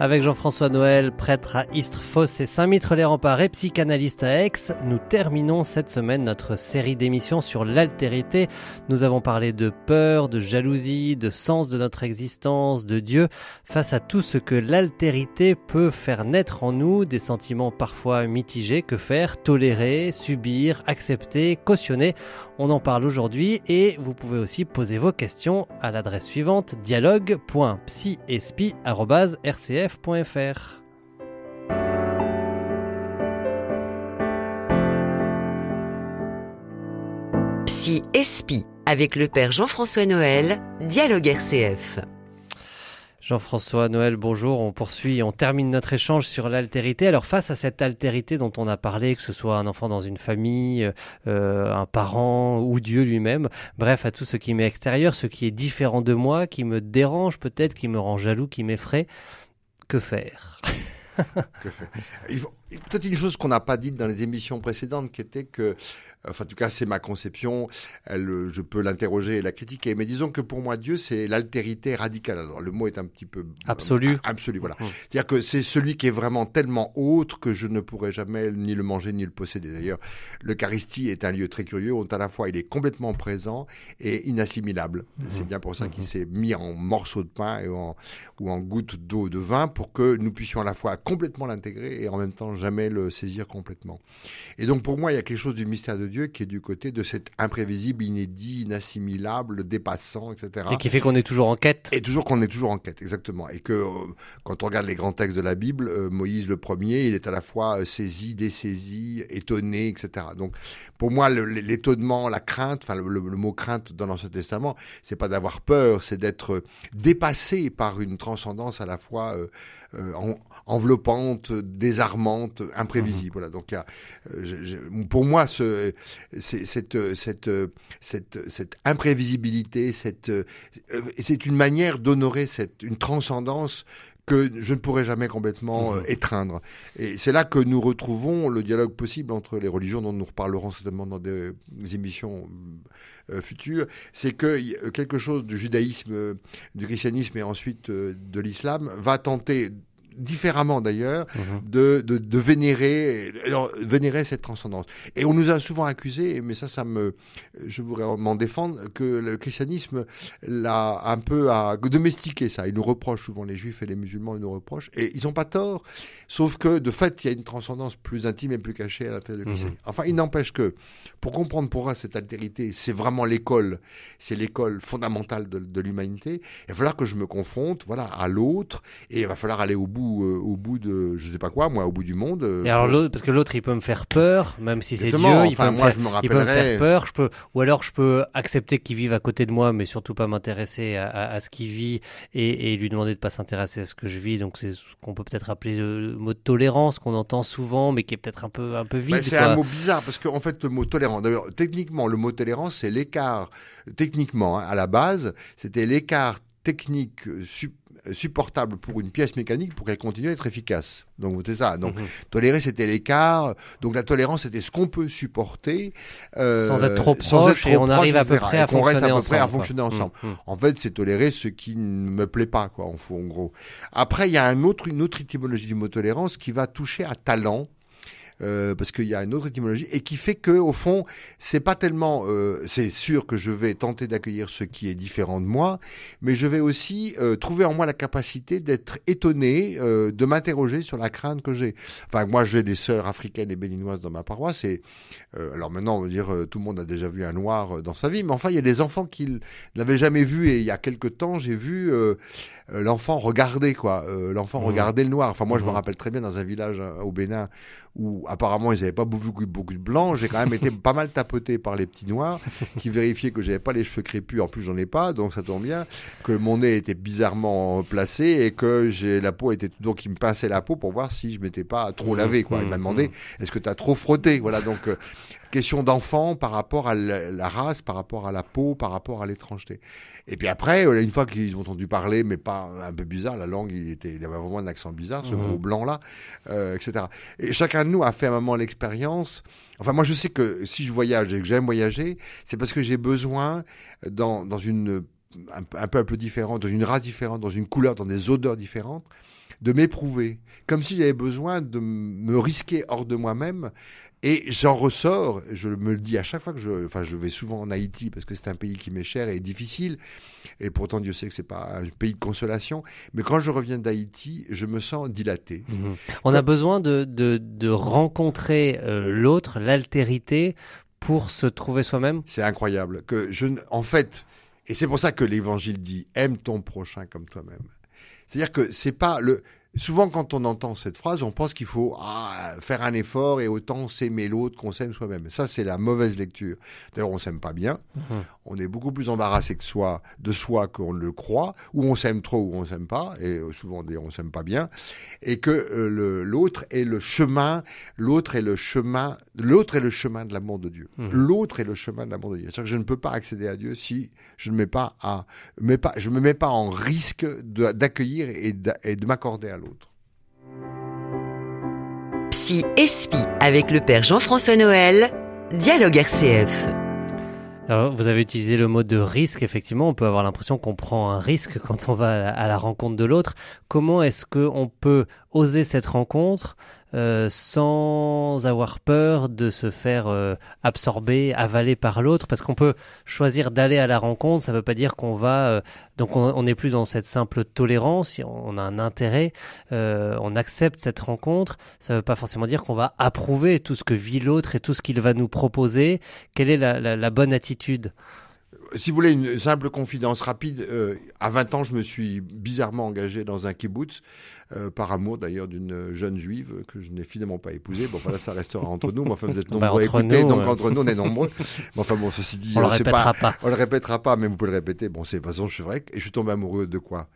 Avec Jean-François Noël, prêtre à Istres-Fosse et Saint-Mitre-les-Remparts et psychanalyste à Aix, nous terminons cette semaine notre série d'émissions sur l'altérité. Nous avons parlé de peur, de jalousie, de sens de notre existence, de Dieu, face à tout ce que l'altérité peut faire naître en nous, des sentiments parfois mitigés. Que faire? Tolérer, subir, accepter, cautionner On en parle aujourd'hui et vous pouvez aussi poser vos questions à l'adresse suivante dialogue.psyespi.rcf rcf.fr. Psy Espi avec le père Jean-François Noël, Dialogue RCF. Jean-François Noël, bonjour. On poursuit, on termine notre échange sur l'altérité. Alors face à cette altérité dont on a parlé, que ce soit un enfant dans une famille, euh, un parent ou Dieu lui-même, bref, à tout ce qui m'est extérieur, ce qui est différent de moi, qui me dérange peut-être, qui me rend jaloux, qui m'effraie, que faire? Que faire? Peut-être une chose qu'on n'a pas dite dans les émissions précédentes, qui était que enfin en tout cas c'est ma conception, elle, je peux l'interroger et la critiquer, mais disons que pour moi Dieu c'est l'altérité radicale. Alors le mot est un petit peu absolu, absolu voilà. Mmh. C'est-à-dire que c'est celui qui est vraiment tellement autre que je ne pourrais jamais ni le manger ni le posséder. D'ailleurs, l'Eucharistie est un lieu très curieux où à la fois il est complètement présent et inassimilable. Mmh. C'est bien pour ça mmh. qu'il s'est mis en morceaux de pain et en, ou en gouttes d'eau de vin pour que nous puissions à la fois complètement l'intégrer et en même temps jamais le saisir complètement. Et donc pour moi il y a quelque chose du mystère de Dieu qui est du côté de cet imprévisible, inédit, inassimilable, dépassant, etc. Et qui fait qu'on est toujours en quête. Et toujours qu'on est toujours en quête, exactement. Et que euh, quand on regarde les grands textes de la Bible, euh, Moïse le premier, il est à la fois euh, saisi, dessaisi, étonné, etc. Donc pour moi, l'étonnement, la crainte, enfin le, mot crainte dans l'Ancien Testament, c'est pas d'avoir peur, c'est d'être dépassé par une transcendance à la fois enveloppante, désarmante, imprévisible. Voilà. Donc, pour moi, ce, cette, cette, cette, cette, imprévisibilité, cette, c'est une manière d'honorer une transcendance que je ne pourrais jamais complètement mhm. euh, étreindre. Et c'est là que nous retrouvons le dialogue possible entre les religions dont nous reparlerons certainement dans des émissions euh, futures. C'est que quelque chose du judaïsme, du christianisme et ensuite euh, de l'islam va tenter différemment d'ailleurs, mhm. de, de, de, vénérer, vénérer cette transcendance. Et on nous a souvent accusé, mais ça, ça me, je voudrais m'en défendre, que le christianisme l'a un peu à domestiqué ça. Ils nous reprochent souvent, les juifs et les musulmans, ils nous reprochent, et ils n'ont pas tort, sauf que de fait, il y a une transcendance plus intime et plus cachée à l'intérieur du mhm. christianisme. Enfin, il n'empêche que, pour comprendre pourquoi cette altérité, c'est vraiment l'école, c'est l'école fondamentale de, de l'humanité, il va falloir que je me confronte, voilà, à l'autre, et il va falloir aller au bout euh, au bout de je sais pas quoi, moi, au bout du monde. Euh, et alors l'autre, parce que l'autre, il peut me faire peur, même si c'est Dieu, il, peut moi, je me il peut me faire peur. Je peux, ou alors je peux accepter qu'il vive à côté de moi, mais surtout pas m'intéresser à, à, ce qu'il vit et, et, lui demander de pas s'intéresser à ce que je vis. Donc c'est ce qu'on peut peut-être appeler le mot de tolérance qu'on entend souvent, mais qui est peut-être un peu un peu vide. c'est un mot bizarre parce qu'en en fait le mot tolérance. D'ailleurs, techniquement, le mot tolérance, c'est l'écart. Techniquement, hein, à la base, c'était l'écart technique euh, supportable pour une pièce mécanique pour qu'elle continue à être efficace. Donc c'est ça. Donc mhm. tolérer c'était l'écart. Donc la tolérance c'était ce qu'on peut supporter euh, sans être trop proche et on arrive à peu près à fonctionner ensemble. À fonctionner ensemble. Mhm. En fait c'est tolérer ce qui ne me plaît pas quoi en, en gros. Après il y a un autre, une autre étymologie du mot tolérance qui va toucher à talent euh, parce qu'il y a une autre étymologie, et qui fait que au fond, c'est pas tellement, euh, c'est sûr que je vais tenter d'accueillir ce qui est différent de moi, mais je vais aussi euh, trouver en moi la capacité d'être étonné, euh, de m'interroger sur la crainte que j'ai. Enfin, moi, j'ai des sœurs africaines et béninoises dans ma paroisse, et alors maintenant, on va dire, tout le monde a déjà vu un noir dans sa vie, mais enfin, il y a des enfants qui l'avaient jamais vu, et il y a quelque temps, j'ai vu l'enfant regarder quoi, l'enfant mmh. regarder le noir. Enfin, moi, je me mmh. rappelle très bien dans un village hein, au Bénin où apparemment ils n'avaient pas beaucoup, beaucoup de blanc. J'ai quand même été pas mal tapoté par les petits noirs qui vérifiaient que j'avais pas les cheveux crépus. En plus, j'en ai pas, donc ça tombe bien. Que mon nez était bizarrement placé et que j'ai la peau était donc il me pinçait la peau pour voir si je m'étais pas trop lavé. Quoi. Il m'a demandé est-ce que tu as trop frotté? Voilà donc. Euh, question d'enfant par rapport à la race, par rapport à la peau, par rapport à l'étrangeté. Et puis après, euh, une fois qu'ils ont entendu parler, mais pas un peu bizarre, la langue, il, était, il avait vraiment un accent bizarre, ce gros mhm. blanc-là, euh, etc. Et chacun de nous a fait à un moment l'expérience. Enfin, moi, je sais que si je voyage et que j'aime voyager, c'est parce que j'ai besoin, dans, dans une un, peu un peu différente, dans une race différente, dans une couleur, dans des odeurs différentes, de m'éprouver, comme si j'avais besoin de me risquer hors de moi-même et j'en ressors, je me le dis à chaque fois que je, enfin, je vais souvent en Haïti parce que c'est un pays qui m'est cher et difficile. Et pourtant, Dieu sait que c'est pas un pays de consolation. Mais quand je reviens d'Haïti, je me sens dilaté. Mhm. On a besoin de, de, de rencontrer euh, l'autre, l'altérité, pour se trouver soi-même. C'est incroyable. Que je, en fait, et c'est pour ça que l'Évangile dit aime ton prochain comme toi-même. C'est-à-dire que c'est pas le, Souvent, quand on entend cette phrase, on pense qu'il faut ah, faire un effort et autant s'aimer l'autre qu'on s'aime soi-même. Ça, c'est la mauvaise lecture. D'ailleurs, on s'aime pas bien. Mhm. On est beaucoup plus embarrassé que soi, de soi qu'on le croit, ou on s'aime trop ou on s'aime pas, et euh, souvent d'ailleurs on s'aime pas bien, et que euh, l'autre est le chemin, l'autre est le chemin, l'autre est le chemin de l'amour de Dieu. Mhm. L'autre est le chemin de l'amour de Dieu. C'est-à-dire que je ne peux pas accéder à Dieu si je ne mets pas à, mets pas, je me mets pas en risque d'accueillir et de m'accorder à l'autre. Psy Espi avec le père Jean-François Noël, Dialogue RCF. Alors, vous avez utilisé le mot de risque. Effectivement, on peut avoir l'impression qu'on prend un risque quand on va à la rencontre de l'autre. Comment est-ce qu'on peut oser cette rencontre euh, sans avoir peur de se faire euh, absorber, avaler par l'autre, parce qu'on peut choisir d'aller à la rencontre, ça ne veut pas dire qu'on va... Euh, donc on n'est plus dans cette simple tolérance, on a un intérêt, on accepte cette rencontre, ça ne veut pas forcément dire qu'on va approuver tout ce que vit l'autre et tout ce qu'il va nous proposer. Quelle est la bonne attitude? Si vous voulez une simple confidence rapide, euh, à 20 ans, je me suis bizarrement engagé dans un kibbutz, euh, par amour d'ailleurs d'une jeune juive que je n'ai finalement pas épousée. Bon, voilà, ça restera entre nous. Mais enfin, vous êtes bah, nombreux à écouter, donc entre nous, on est nombreux. Mais enfin, bon, ceci dit, on le répétera pas, On le répétera pas, mais vous pouvez le répéter. Bon, c'est de toute façon, je suis vrai. Et je suis tombé amoureux de quoi?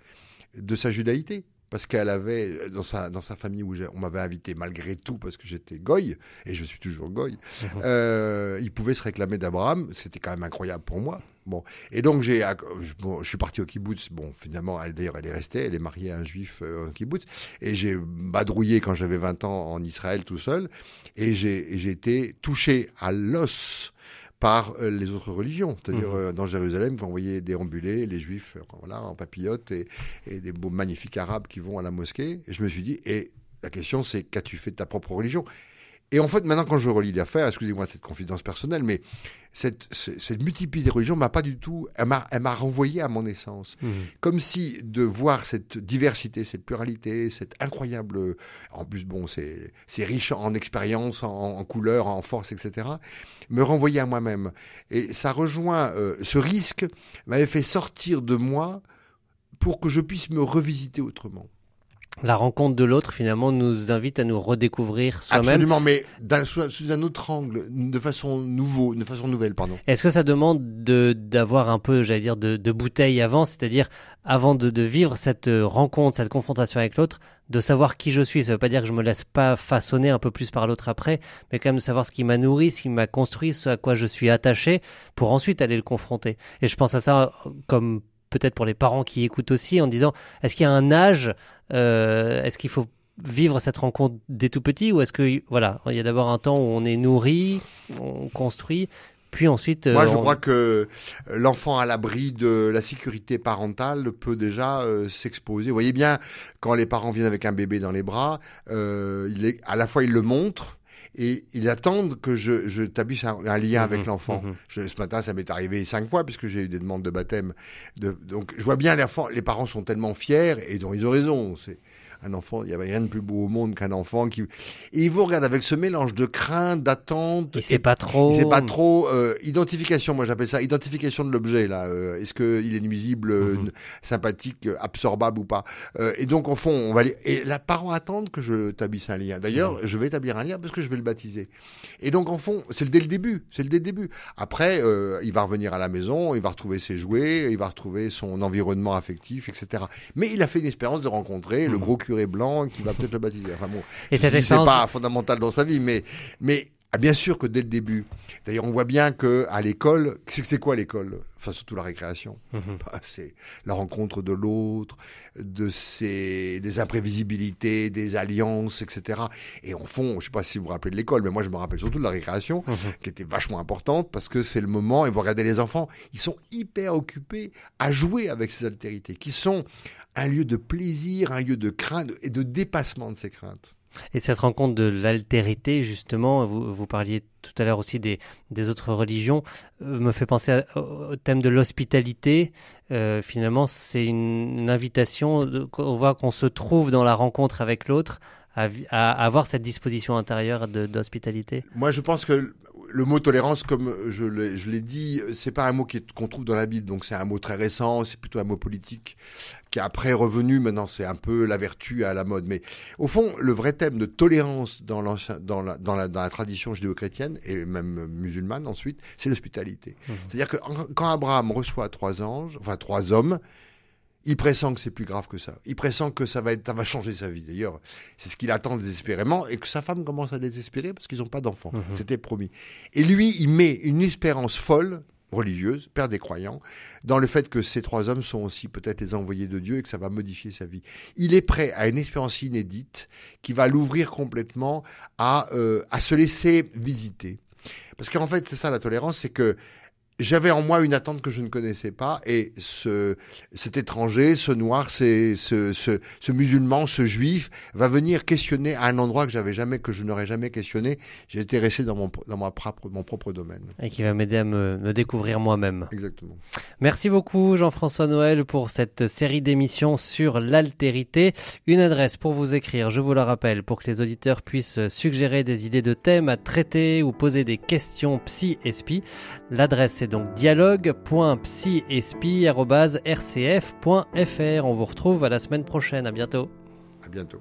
De sa judaïté parce qu'elle avait dans sa dans sa famille où on m'avait invité malgré tout parce que j'étais goy et je suis toujours goy. Euh, il pouvait se réclamer d'Abraham, c'était quand même incroyable pour moi. Bon et donc j'ai je suis parti au kibbutz. Bon finalement elle d'ailleurs elle est restée, elle est mariée à un juif euh, au kibbutz et j'ai badrouillé quand j'avais 20 ans en Israël tout seul et j'ai j'ai été touché à l'os par euh, les autres religions. C'est-à-dire, mmh. euh, dans Jérusalem, vous voyez déambuler les juifs euh, voilà, en papillotes et, et, des beaux magnifiques arabes qui vont à la mosquée. Et je me suis dit, et la question, c'est qu'as-tu fait de ta propre religion? Et en fait, maintenant, quand je relis l'affaire, excusez-moi cette confidence personnelle, mais cette, cette multiplicité des religions m'a pas du tout, elle m'a renvoyé à mon essence. Mmh. Comme si de voir cette diversité, cette pluralité, cette incroyable, en plus, bon, c'est riche en expérience, en, couleurs, en force, etc., me renvoyait à moi-même. Et ça rejoint, euh, ce risque m'avait fait sortir de moi pour que je puisse me revisiter autrement la rencontre de l'autre finalement nous invite à nous redécouvrir soi-même. Absolument, mais sous un autre angle, de façon nouveau, de façon nouvelle, pardon. Est-ce que ça demande de d'avoir un peu, j'allais dire, de, de bouteille avant, c'est-à-dire avant de, de, vivre cette euh, rencontre, cette confrontation avec l'autre, de savoir qui je suis? Ça veut pas dire que je me laisse pas façonner un peu plus par l'autre après, mais quand même de savoir ce qui m'a nourri, ce qui m'a construit, ce à quoi je suis attaché, pour ensuite aller le confronter. Et je pense à ça comme peut-être pour les parents qui écoutent aussi, en disant est-ce qu'il y a un âge, euh, est-ce qu'il faut vivre cette rencontre dès tout petit ou est-ce que voilà, il y a d'abord un temps où on est nourri, on construit, puis ensuite. Moi, je euh, crois que l'enfant à l'abri de la sécurité parentale peut déjà euh, s'exposer. Vous voyez bien, quand les parents viennent avec un bébé dans les bras, il est, à la fois ils le montrent, et ils attendent que je, je un, lien avec mhm, l'enfant. Mhm. ce matin, ça m'est arrivé cinq fois puisque j'ai eu des demandes de baptême. De, donc, je vois bien les, les parents sont tellement fiers et dont ils ont raison. C'est un enfant, il n'y avait rien de plus beau au monde qu'un enfant qui. Et il vous regarde avec ce mélange de crainte, d'attente. Il sait pas trop. Il sait pas trop. Euh, identification, moi j'appelle ça identification de l'objet là. Euh, est-ce qu'il est nuisible, euh, mhm. sympathique, absorbable ou pas? Et donc au fond, on va et la parent attend que je établisse un lien. D'ailleurs, mhm. je vais établir un lien parce que je vais le baptiser. Et donc en fond, c'est le dès le début. C'est le dès le début. Après, il va revenir à la maison, il va retrouver ses jouets, il va retrouver son environnement affectif, etc. Mais il a fait une expérience de rencontrer le mhm. gros curé blanc qui va peut-être le baptiser. Enfin bon, et c'est pas fondamental dans sa vie, mais mais Ah, bien sûr que dès le début. D'ailleurs, on voit bien que à l'école, c'est quoi l'école? Enfin, surtout la récréation. Mhm. Bah, c'est la rencontre de l'autre, de ses, des imprévisibilités, des alliances, etc. Et en fond, je sais pas si vous vous rappelez de l'école, mais moi je me rappelle surtout de la récréation, Mhm. qui était vachement importante parce que c'est le moment. Et vous regardez les enfants, ils sont hyper occupés à jouer avec ces altérités, qui sont un lieu de plaisir, un lieu de crainte et de dépassement de ces craintes. Et cette rencontre de l'altérité, justement, vous, vous parliez tout à l'heure aussi des, des autres religions, euh, me fait penser au thème de l'hospitalité. Euh, finalement, c'est une, invitation, de- on voit qu'on se trouve dans la rencontre avec l'autre, à, avoir cette disposition intérieure d'hospitalité. Moi, je pense que le mot tolérance, comme je l'ai dit, c'est pas un mot qu'on trouve dans la Bible, donc c'est un mot très récent, c'est plutôt un mot politique qui est après revenu. Maintenant, c'est un peu la vertu à la mode. Mais au fond, le vrai thème de tolérance dans, la, dans, la, dans la tradition judéo-chrétienne et même musulmane ensuite, c'est l'hospitalité. Mhm. C'est-à-dire que quand Abraham reçoit trois anges, enfin trois hommes, il pressent que c'est plus grave que ça. Il pressent que ça va, être, ça va changer sa vie. D'ailleurs, c'est ce qu'il attend désespérément et que sa femme commence à désespérer parce qu'ils n'ont pas d'enfants. Mhm. C'était promis. Et lui, il met une espérance folle, religieuse, père des croyants, dans le fait que ces trois hommes sont aussi peut-être les envoyés de Dieu et que ça va modifier sa vie. Il est prêt à une espérance inédite qui va l'ouvrir complètement à, euh, à se laisser visiter. Parce qu'en fait, c'est ça la tolérance, c'est que j'avais en moi une attente que je ne connaissais pas et ce, cet étranger, ce noir, ce, ce, ce musulman, ce juif va venir questionner à un endroit que j'avais jamais, que je n'aurais jamais questionné. J'ai été resté dans mon, dans ma propre, mon propre domaine. Et qui va m'aider à me, me découvrir moi-même. Exactement. Merci beaucoup Jean-François Noël pour cette série d'émissions sur l'altérité. Une adresse pour vous écrire, je vous la rappelle, pour que les auditeurs puissent suggérer des idées de thèmes à traiter ou poser des questions psy et spi. L'adresse est donc dialogue.psyespi.rcf.fr. On vous retrouve à la semaine prochaine. À bientôt. À bientôt.